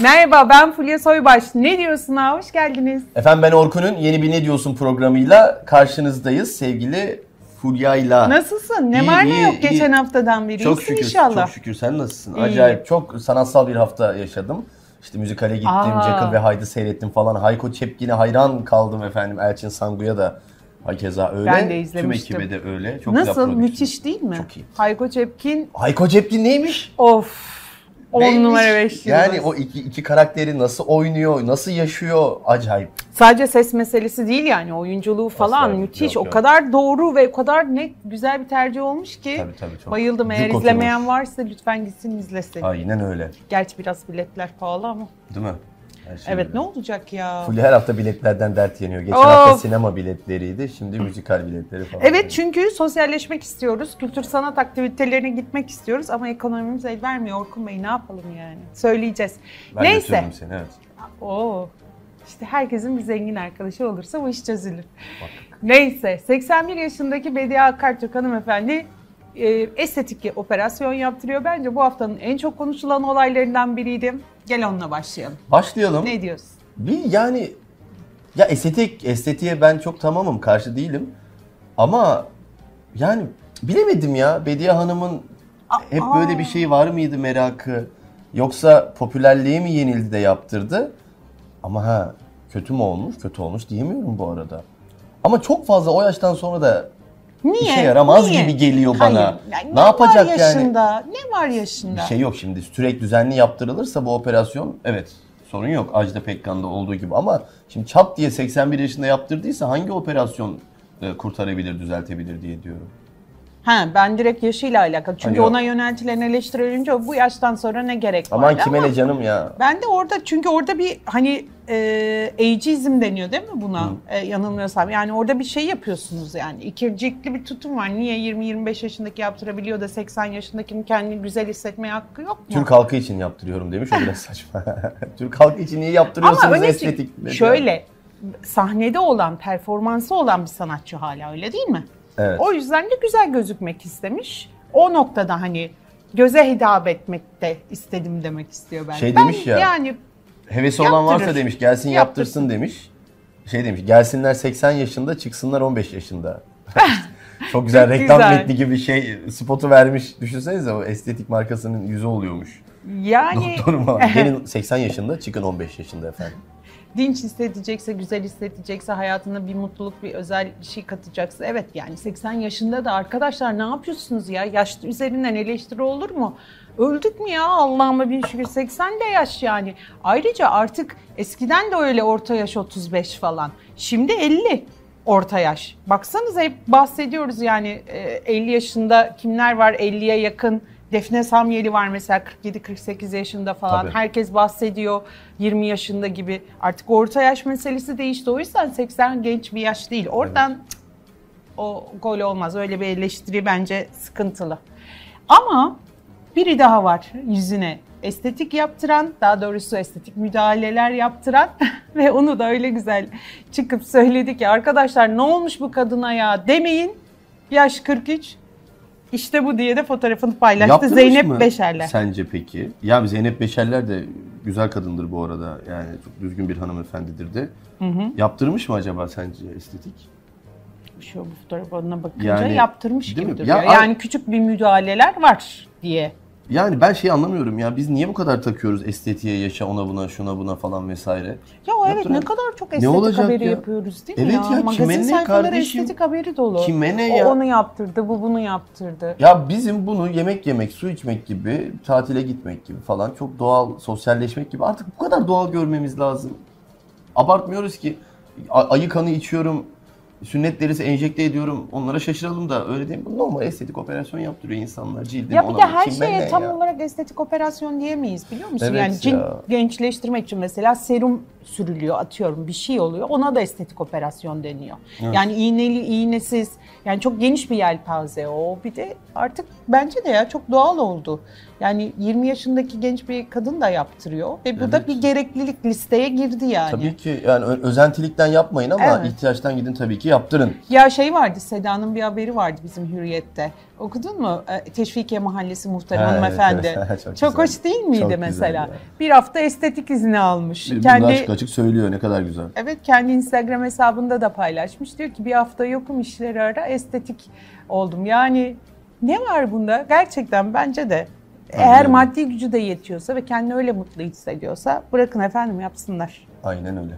Merhaba ben Fulya Soybaş. Ne diyorsun ha? Hoş geldiniz. Efendim ben Orkun'un yeni bir Ne Diyorsun programıyla karşınızdayız sevgili Fulya'yla. Nasılsın? Ne İyi, var ne yok iyi. geçen haftadan beri? Çok şükür, inşallah. çok şükür. Sen nasılsın? İyi. Acayip çok sanatsal bir hafta yaşadım. İşte müzikale gittim, Aa. Jekyll ve Hyde'ı seyrettim falan. Hayko Cepkin'e hayran kaldım efendim. Elçin Sangu'ya da hakeza öyle. Ben de Tüm izlemiştim. ekibe de öyle. Çok Nasıl? Müthiş değil mi? Çok iyi. Hayko Cepkin Hayko Cepkin neymiş? of. 10 Neymiş? numara 5 yıldız. Yani o iki, iki karakteri nasıl oynuyor, nasıl yaşıyor acayip. Sadece ses meselesi değil yani oyunculuğu falan Asla, müthiş. yok, o yok. kadar doğru ve o kadar net güzel bir tercih olmuş ki. Tabii tabii çok. Bayıldım. Eğer Cuk izlemeyen oturmuş. varsa lütfen gitsin izlesin. Aynen öyle. Gerçi biraz biletler pahalı ama. Değil mi? Her şey Evet öyle. ne olacak ya? Fulya her hafta biletlerden dert yeniyor. Geçen Of. hafta sinema biletleriydi, şimdi müzikal biletleri falan. Evet çünkü sosyalleşmek istiyoruz. Kültür sanat aktivitelerine gitmek istiyoruz ama ekonomimiz el vermiyor. Orkun Bey ne yapalım yani? Söyleyeceğiz. ben Neyse. seni evet. Oo. İşte herkesin bir zengin arkadaşı olursa bu iş çözülür. Neyse 81 yaşındaki Bediye Akartürk hanımefendi e, estetik operasyon yaptırıyor. Bence bu haftanın en çok konuşulan olaylarından biriydi. Gel onunla başlayalım. Başlayalım. Ne diyorsun? Bir yani ya estetik, estetiğe ben çok tamamım, karşı değilim. Ama yani bilemedim ya Bediye Hanım'ın hep Aa. böyle bir şey var mıydı merakı? Yoksa popülerliğe mi yenildi de yaptırdı? Ama ha kötü mü olmuş? Kötü olmuş diyemiyorum bu arada. Ama çok fazla o yaştan sonra da Niye? işe yaramaz Niye? gibi geliyor Hayır. bana. Yani ne yapacak var yani? yaşında? Ne var yaşında? Bir şey yok şimdi. Sürekli düzenli yaptırılırsa bu operasyon evet sorun yok. Ajda Pekkan'da olduğu gibi ama şimdi çat diye 81 yaşında yaptırdıysa hangi operasyon e, kurtarabilir, düzeltebilir diye diyorum. Ha ben direkt yaşıyla alakalı. Çünkü Hani o- ona yöneltilen eleştiri önce bu yaştan sonra ne gerek var? Aman kime ne canım ya. Ben de orada çünkü orada bir hani e, ageism deniyor değil mi buna? E, yanılmıyorsam. Yani orada bir şey yapıyorsunuz yani. İkircikli bir tutum var. Niye 20-25 yaşındaki yaptırabiliyor da 80 yaşındakinin kendini güzel hissetmeye hakkı yok mu? Türk halkı için yaptırıyorum demiş o biraz saçma. Türk halkı için niye yaptırıyorsunuz Ama öyle estetik? şöyle sahnede olan, performansı olan bir sanatçı hala öyle değil mi? Evet. O yüzden de güzel gözükmek istemiş. O noktada hani göze hitap etmek de istedim demek istiyor ben. Şey Ben demiş ya, Yani Hevesi olan varsa demiş gelsin Yaptırsın. yaptırsın demiş. Şey demiş gelsinler 80 yaşında çıksınlar 15 yaşında. Çok güzel reklam güzel. metni gibi şey spotu vermiş. Düşünsenize o estetik markasının yüzü oluyormuş. Yani Doktor mu? Gelin 80 yaşında çıkın 15 yaşında efendim. dinç hissedecekse, güzel hissedecekse, hayatına bir mutluluk, bir özel bir şey katacaksa. Evet yani 80 yaşında da arkadaşlar ne yapıyorsunuz ya? Yaş üzerinden eleştiri olur mu? Öldük mü ya Allah'ıma bin şükür 80 de yaş yani. Ayrıca artık eskiden de öyle orta yaş 35 falan. Şimdi 50 orta yaş. Baksanıza hep bahsediyoruz yani e, 50 yaşında kimler var 50'ye yakın. Defne Samyeli var mesela 47-48 yaşında falan. Tabii. Herkes bahsediyor 20 yaşında gibi. Artık orta yaş meselesi değişti. O yüzden 80 genç bir yaş değil. Oradan cık, o gol olmaz. Öyle bir eleştiri bence sıkıntılı. Ama biri daha var yüzüne estetik yaptıran, daha doğrusu estetik müdahaleler yaptıran ve onu da öyle güzel çıkıp söyledi ki arkadaşlar ne olmuş bu kadına ya demeyin. Yaş 43. İşte bu diye de fotoğrafını paylaştı Yaptırmış Zeynep mı Beşerler. Sence peki? Ya Zeynep Beşerler de güzel kadındır bu arada. Yani çok düzgün bir hanımefendidir de. Yaptırmış mı acaba sence estetik? Şu bu fotoğrafına bakınca Yani, yaptırmış gibi mi? duruyor. Ya- yani küçük bir müdahaleler var diye. Yani ben şey anlamıyorum ya biz niye bu kadar takıyoruz estetiğe, yaşa ona buna şuna buna falan vesaire. Ya evet Yaptıran- ne kadar çok estetik olacak haberi ya? yapıyoruz değil mi Evet ya, Magazin kime ne sayfaları kardeşim? estetik haberi dolu. Kime ne O ya? onu yaptırdı, bu bunu yaptırdı. Ya bizim bunu yemek yemek, su içmek gibi, tatile gitmek gibi falan çok doğal sosyalleşmek gibi artık bu kadar doğal görmemiz lazım. Abartmıyoruz ki ayı kanı içiyorum, sünnet derisi enjekte ediyorum. Onlara şaşıralım da öyle değil mi? Normal estetik operasyon yaptırıyor insanlar cildine Ya bir de her şeye tam ya? olarak estetik operasyon diyemeyiz biliyor musun? Evet yani cilt ya. gençleştirmek için mesela serum sürülüyor atıyorum bir şey oluyor ona da estetik operasyon deniyor. Yani iğneli iğnesiz yani çok geniş bir yelpaze o bir de artık bence de ya çok doğal oldu. Yani 20 yaşındaki genç bir kadın da yaptırıyor ve bu da Evet. bir gereklilik listeye girdi yani. Tabii ki yani özentilikten yapmayın ama Evet. ihtiyaçtan gidin tabii ki yaptırın. Ya şey vardı Seda'nın bir haberi vardı bizim Hürriyet'te. Okudun mu? E, Teşvikiye Mahallesi muhtarı Ha, hanımefendi. evet. Çok, Çok hoş değil miydi Çok mesela? Bir hafta estetik izni almış. Bir- kendi açık açık söylüyor ne kadar güzel. Evet kendi Instagram hesabında da paylaşmış. Diyor ki bir hafta yokum işleri ara estetik oldum. Yani ne var bunda? Gerçekten bence de eğer öyle. maddi gücü de yetiyorsa ve kendini öyle mutlu hissediyorsa bırakın efendim yapsınlar. Aynen öyle.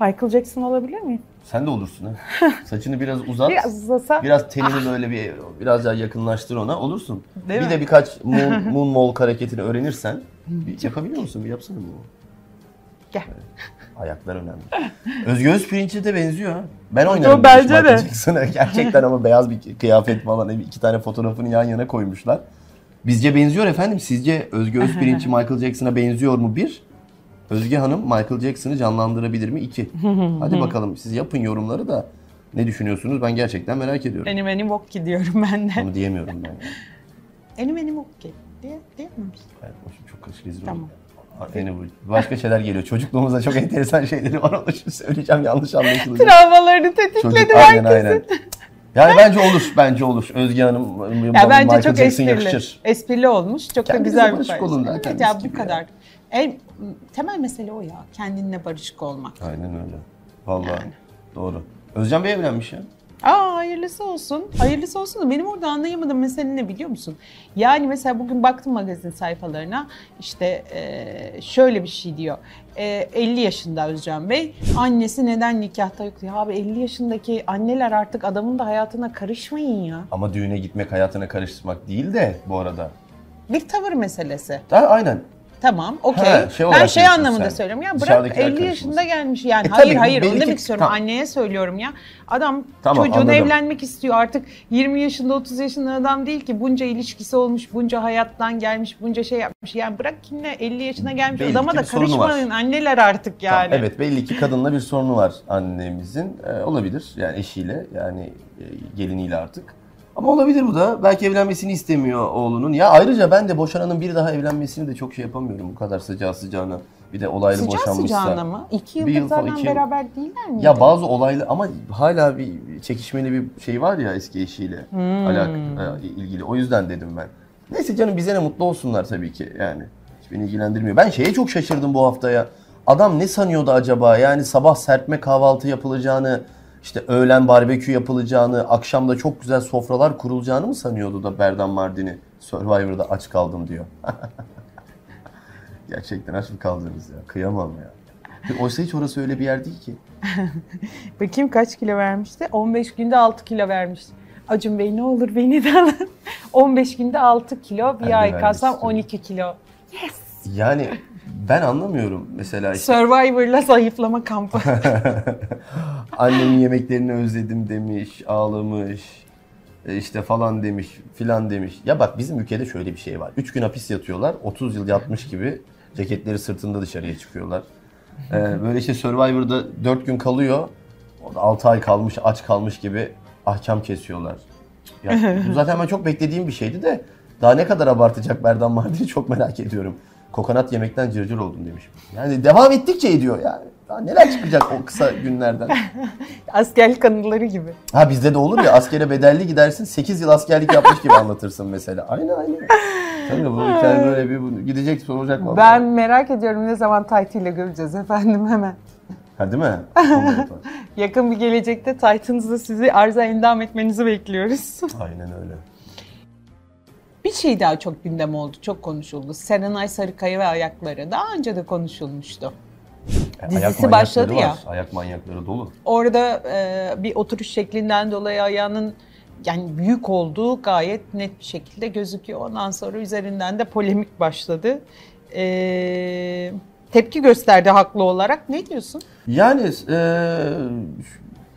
Michael Jackson olabilir miyim? Sen de olursun ha. Saçını biraz uzat. Biraz uzasa Biraz tenini böyle bir biraz daha yakınlaştır ona olursun. Değil bir mi? de birkaç moon, moonwalk hareketini öğrenirsen bir yapabiliyor musun? Bir yapsana bu. gel. Ayaklar önemli. Özgür Özpirinç'e de benziyor ha. Ben oynarım. bence de. Jackson'a. Gerçekten ama beyaz bir kıyafet falan iki tane fotoğrafını yan yana koymuşlar. Bizce benziyor efendim. Sizce Özgür Özpirinç'i Michael Jackson'a benziyor mu? Bir. Özge Hanım Michael Jackson'ı canlandırabilir mi? İki. Hadi bakalım siz yapın yorumları da ne düşünüyorsunuz? Ben gerçekten merak ediyorum. Benim benim okki diyorum ben de. Onu diyemiyorum ben. Benim benim okki. Diye, diyemem. Evet, o şimdi çok karışık Tamam. Yani bu başka şeyler geliyor. Çocukluğumuzda çok enteresan şeyleri var. Onu şimdi söyleyeceğim yanlış anlaşılacak. Travmalarını tetikledi Çocuk aynen herkesin. aynen. Yani bence olur, bence olur. Özge Hanım, Ya bence Michael çok Jackson esprili. yakışır. Esprili olmuş. Çok da Kendinize güzel bir paylaşım. olun da, Evet ya bu kadar. En temel mesele o ya. Kendinle barışık olmak. Aynen öyle. Vallahi doğru. Özcan Bey evlenmiş ya. Aa hayırlısı olsun. Hayırlısı olsun da benim orada anlayamadığım mesele ne biliyor musun? Yani mesela bugün baktım magazin sayfalarına işte e, şöyle bir şey diyor. E, 50 yaşında Özcan Bey. Annesi neden nikahta yok diyor. Abi 50 yaşındaki anneler artık adamın da hayatına karışmayın ya. Ama düğüne gitmek hayatına karıştırmak değil de bu arada. Bir tavır meselesi. Ha, aynen. Tamam, okey. Ha, şey ben şey anlamında sen. söylüyorum. Ya bırak Dışarıdakiler 50 karışmasın. yaşında gelmiş yani. E hayır tabii, hayır onu demek istiyorum. tamam. Anneye söylüyorum ya. Adam Tamam, çocuğunu anladım. evlenmek istiyor. Artık 20 yaşında 30 yaşında adam değil ki. Bunca ilişkisi olmuş, bunca hayattan gelmiş, bunca şey yapmış. Yani bırak kimle 50 yaşına gelmiş Belli adama da karışmayın anneler artık yani. Tamam, evet belli ki kadınla bir sorunu var annemizin. Ee, olabilir yani eşiyle yani e, geliniyle artık. Ama olabilir bu da. Belki evlenmesini istemiyor oğlunun. Ya ayrıca ben de boşananın bir daha evlenmesini de çok şey yapamıyorum. Bu kadar sıcağı sıcağına. Bir de olaylı Sıcağı boşanmışsa. sıcağına mı? İki yıldır yıl falan, zaten iki yıl. beraber değiller mi? Ya bazı olaylı ama hala bir çekişmeli bir şey var ya eski eşiyle Hmm. alak e, ilgili. O yüzden dedim ben. Neyse canım bize ne mutlu olsunlar tabii ki yani. Hiç beni ilgilendirmiyor. Ben şeye çok şaşırdım bu haftaya. Adam ne sanıyordu acaba? Yani sabah serpme kahvaltı yapılacağını, işte öğlen barbekü yapılacağını, akşam da çok güzel sofralar kurulacağını mı sanıyordu da Berdan Mardini Survivor'da aç kaldım diyor. Gerçekten aç mı kaldınız ya? Kıyamam ya. Oysa hiç orası öyle bir yer değil ki. Bakayım kaç kilo vermişti? 15 günde 6 kilo vermişti. Acun Bey ne olur beni de alın. 15 günde 6 kilo, Ben bir de ay kalsam istiyorum. 12 kilo. Yani ben anlamıyorum mesela işte Survivor'la zayıflama kampı. Annemin yemeklerini özledim demiş, ağlamış, e, işte falan demiş, filan demiş. Ya bak bizim ülkede şöyle bir şey var. 3 gün hapis yatıyorlar, 30 yıl yatmış gibi ceketleri sırtında dışarıya çıkıyorlar. Ee, böyle işte Survivor'da 4 gün kalıyor, 6 ay kalmış, aç kalmış gibi ahkam kesiyorlar. Ya, bu zaten ben çok beklediğim bir şeydi de daha ne kadar abartacak Berdan Mardin'i çok merak ediyorum. Kokonat yemekten cırcır oldum demiş. Yani devam ettikçe ediyor yani. Daha neler çıkacak o kısa günlerden. Askerlik anıları gibi. Ha bizde de olur ya askere bedelli gidersin 8 yıl askerlik yapmış gibi anlatırsın mesela. Aynı aynı. Tabii bu hikaye böyle bir bu- gidecek soracak mı? Ben merak ediyorum ne zaman Titan ile göreceğiz efendim hemen. Ha değil mi? Yakın bir gelecekte Titan'ınızda sizi arıza endam etmenizi bekliyoruz. Aynen öyle. bir şey daha çok gündem oldu, çok konuşuldu. Serenay Sarıkaya ve ayakları. Daha önce de konuşulmuştu. Dizisi başladı var. ya. Ayak manyakları dolu. Orada e, bir oturuş şeklinden dolayı ayağının yani büyük olduğu gayet net bir şekilde gözüküyor. Ondan sonra üzerinden de polemik başladı. E, tepki gösterdi haklı olarak. Ne diyorsun? Yani e,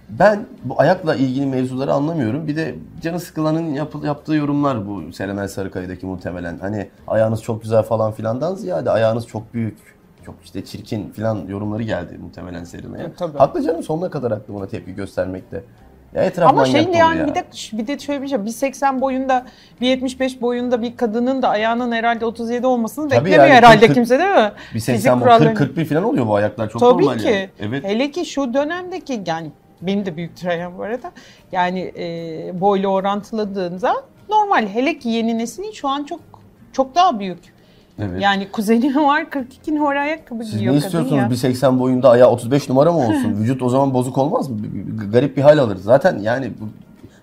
ben bu ayakla ilgili mevzuları anlamıyorum. Bir de canı sıkılanın yapı- yaptığı yorumlar bu Serenay Sarıkaya'daki muhtemelen. Hani ayağınız çok güzel falan filandan ziyade ayağınız çok büyük, çok işte çirkin filan yorumları geldi muhtemelen Serenay'a. E, tabii. Haklı canım sonuna kadar haklı buna tepki göstermekte. Ya etraf Ama şey dolu yani ya. bir de bir de şöyle bir şey. Bir 80 boyunda, bir 75 boyunda bir kadının da ayağının herhalde 37 olmasını Tabii beklemiyor yani herhalde 40 kimse değil mi? bir Fizik 80 kurallarını- 40 41 falan oluyor bu ayaklar çok Tabii normal ki. yani. Evet. Hele ki şu dönemdeki yani Benim de büyüktür ayağım bu arada. Yani e, boyla orantıladığında normal. Hele ki yeni neslin şu an çok çok daha büyük. Evet. Yani kuzenim var 42 numara ayakkabı Siz giyiyor ne istiyorsunuz? ya. 1.80 boyunda ayağı 35 numara mı olsun? Vücut o zaman bozuk olmaz mı? Bir- bir- Garip bir hal alır. Zaten yani bu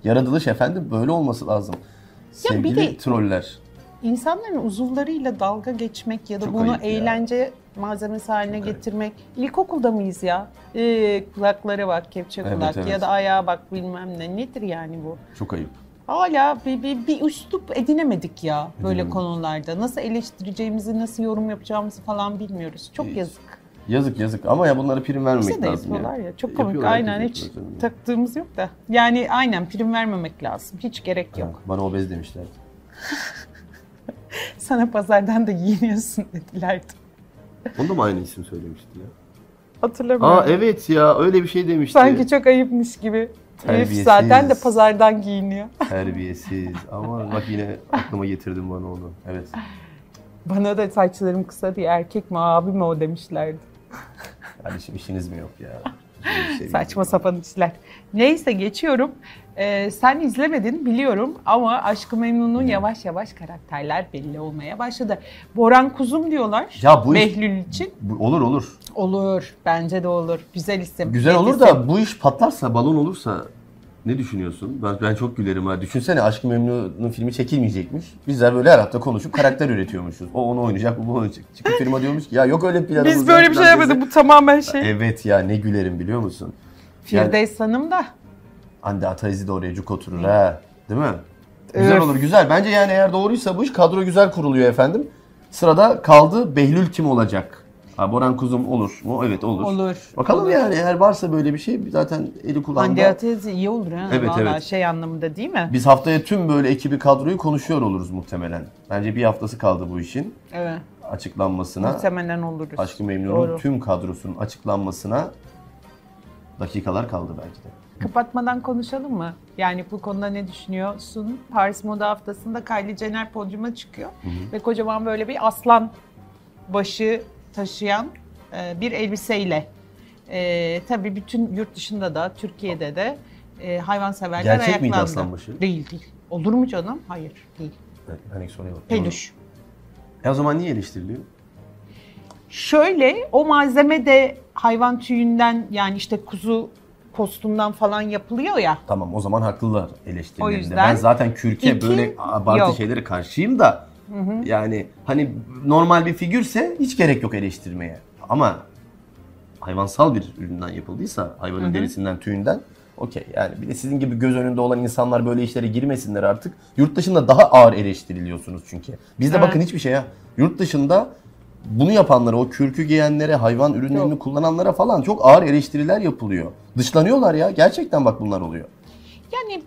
yaratılış efendim böyle olması lazım. Ya bir Sevgili de- troller. İnsanların uzuvlarıyla dalga geçmek ya da Çok bunu ayıp ya. eğlence malzemesi haline Çok ayıp. getirmek. İlkokulda mıyız ya? Ee, kulaklara bak, kepçe Evet, kulak evet. ya da ayağa bak bilmem ne. Nedir yani bu? Çok ayıp. Hala bir, bir, bir üslup edinemedik ya böyle Edinemedik. konularda. Nasıl eleştireceğimizi, nasıl yorum yapacağımızı falan bilmiyoruz. Çok Hiç. yazık. Yazık yazık ama ya bunlara prim vermemek Bize de lazım yapıyorlar ya. ya. Çok komik. Yapıyorlar, aynen herkes hiç yapıyor taktığımız yok da. Yani aynen prim vermemek lazım. Hiç gerek yok. Ha, Bana obez demişler. Sana pazardan da giyiniyorsun dedilerdi. Onda mı aynı isim söylemişti ya? Hatırlamıyorum. Aa evet ya öyle bir şey demişti. Sanki çok ayıpmış gibi. Terbiyesiz. zaten de pazardan giyiniyor. Terbiyesiz. Ama bak yine aklıma getirdin bana onu. Evet. Bana da saçlarım kısa diye erkek mi abi mi o demişlerdi. Kardeşim işiniz mi yok ya? Şey Saçma sapan işler. Neyse geçiyorum. Ee, sen izlemedin biliyorum ama Aşk-ı Memnun'un yavaş yavaş karakterler belli olmaya başladı. Boran Kuzum diyorlar. Ya bu iş- Behlül için. Bu- olur olur. Olur. Bence de olur. Güzel isim. Güzel olur isim. da bu iş patlarsa, balon olursa ne düşünüyorsun? Ben, ben çok gülerim ha. Düşünsene Aşk-ı Memnu'nun filmi çekilmeyecekmiş. Bizler böyle her hafta konuşup karakter üretiyormuşuz. O onu oynayacak, bu bunu oynayacak. Çıkıp firma diyormuş ki ya yok öyle planımız. Biz böyle bir şey yapmadık. Bu tamamen şey. Evet ya ne gülerim biliyor musun? Yani Firdevs Hanım da. Hande Ataizi de oraya cuk oturur ha. Değil mi? Güzel olur güzel. Bence yani eğer doğruysa bu iş kadro güzel kuruluyor efendim. Sırada kaldı Behlül kim olacak? Ha, Boran Kuzum olur mu? Evet olur. Olur. Bakalım olur. yani eğer varsa böyle bir şey zaten eli kulağında. Hande iyi olur ha. Evet, Vallahi evet. şey anlamında değil mi? Biz haftaya tüm böyle ekibi kadroyu konuşuyor oluruz muhtemelen. Bence bir haftası kaldı bu işin Evet. açıklanmasına. Muhtemelen oluruz. Aşkı Memnun'un tüm kadrosunun açıklanmasına dakikalar kaldı belki de. Kapatmadan konuşalım mı? Yani bu konuda ne düşünüyorsun? Paris Moda Haftası'nda Kylie Jenner podyuma çıkıyor. Ve kocaman böyle bir aslan başı taşıyan e, bir elbiseyle. E, tabii bütün yurt dışında da, Türkiye'de de e, hayvanseverler Gerçek ayaklandı. miydi aslan başı? Değil değil. Olur mu canım? Hayır değil. Hani soruya bak. Peluş. E o zaman niye eleştiriliyor? Şöyle o malzeme de hayvan tüyünden yani işte kuzu postundan falan yapılıyor ya. Tamam o zaman haklılar eleştirilerinde. Ben zaten kürke iki böyle abartı yok. şeylere karşıyım da yani hani normal bir figürse hiç gerek yok eleştirmeye. Ama hayvansal bir üründen yapıldıysa hayvanın derisinden tüyünden okey yani bir de sizin gibi göz önünde olan insanlar böyle işlere girmesinler artık. Yurt dışında daha ağır eleştiriliyorsunuz çünkü. Bizde Evet. bakın hiçbir şey ya. Yurt dışında bunu yapanlara, o kürkü giyenlere, hayvan ürünlerini Yok. kullananlara falan çok ağır eleştiriler yapılıyor. Dışlanıyorlar ya. Gerçekten bak bunlar oluyor. Yani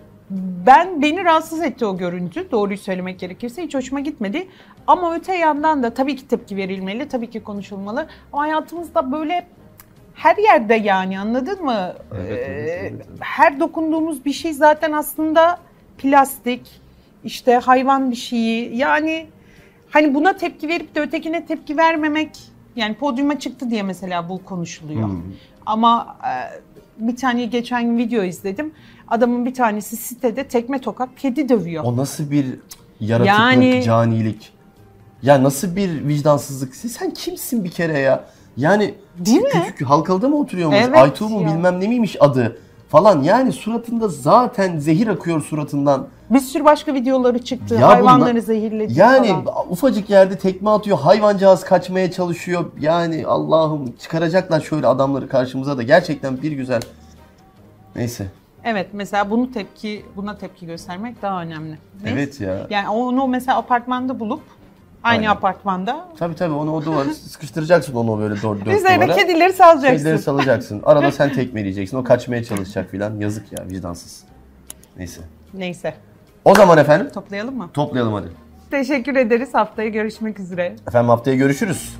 ben beni rahatsız etti o görüntü. Doğruyu söylemek gerekirse hiç hoşuma gitmedi. Ama öte yandan da tabii ki tepki verilmeli, tabii ki konuşulmalı. Ama hayatımızda böyle her yerde yani anladın mı? Evet, evet, Ee, evet, evet. Her dokunduğumuz bir şey zaten aslında plastik, işte hayvan bir şeyi. Yani hani buna tepki verip de ötekine tepki vermemek yani podyuma çıktı diye mesela bu konuşuluyor. Hmm. Ama e, bir tane geçen video izledim. Adamın bir tanesi sitede tekme tokat kedi dövüyor. O nasıl bir yaratıklık, Yani- canilik? Ya nasıl bir vicdansızlık? Sen kimsin bir kere ya? Yani Değil mi? küçük Halkalı'da mı oturuyormuş? Evet Aytuğ mu bilmem ne miymiş adı falan. Yani suratında zaten zehir akıyor suratından. Bir sürü başka videoları çıktı. Ya Hayvanları bunlar- zehirledi Yani falan. ufacık yerde tekme atıyor. Hayvancağız kaçmaya çalışıyor. Yani Allah'ım çıkaracaklar şöyle adamları karşımıza da. Gerçekten bir güzel. Neyse. Evet mesela bunu tepki buna tepki göstermek daha önemli. Neyse. Evet ya. Yani onu mesela apartmanda bulup aynı Aynen. apartmanda Tabii tabii onu o duvarı sıkıştıracaksın onu böyle dört, dört duvara. kedileri salacaksın. Kedileri salacaksın. Arada sen tekmeleyeceksin. O kaçmaya çalışacak filan. Yazık ya vicdansız. Neyse. Neyse O zaman efendim toplayalım mı? toplayalım hadi. Teşekkür ederiz. Haftaya görüşmek üzere. Efendim haftaya görüşürüz.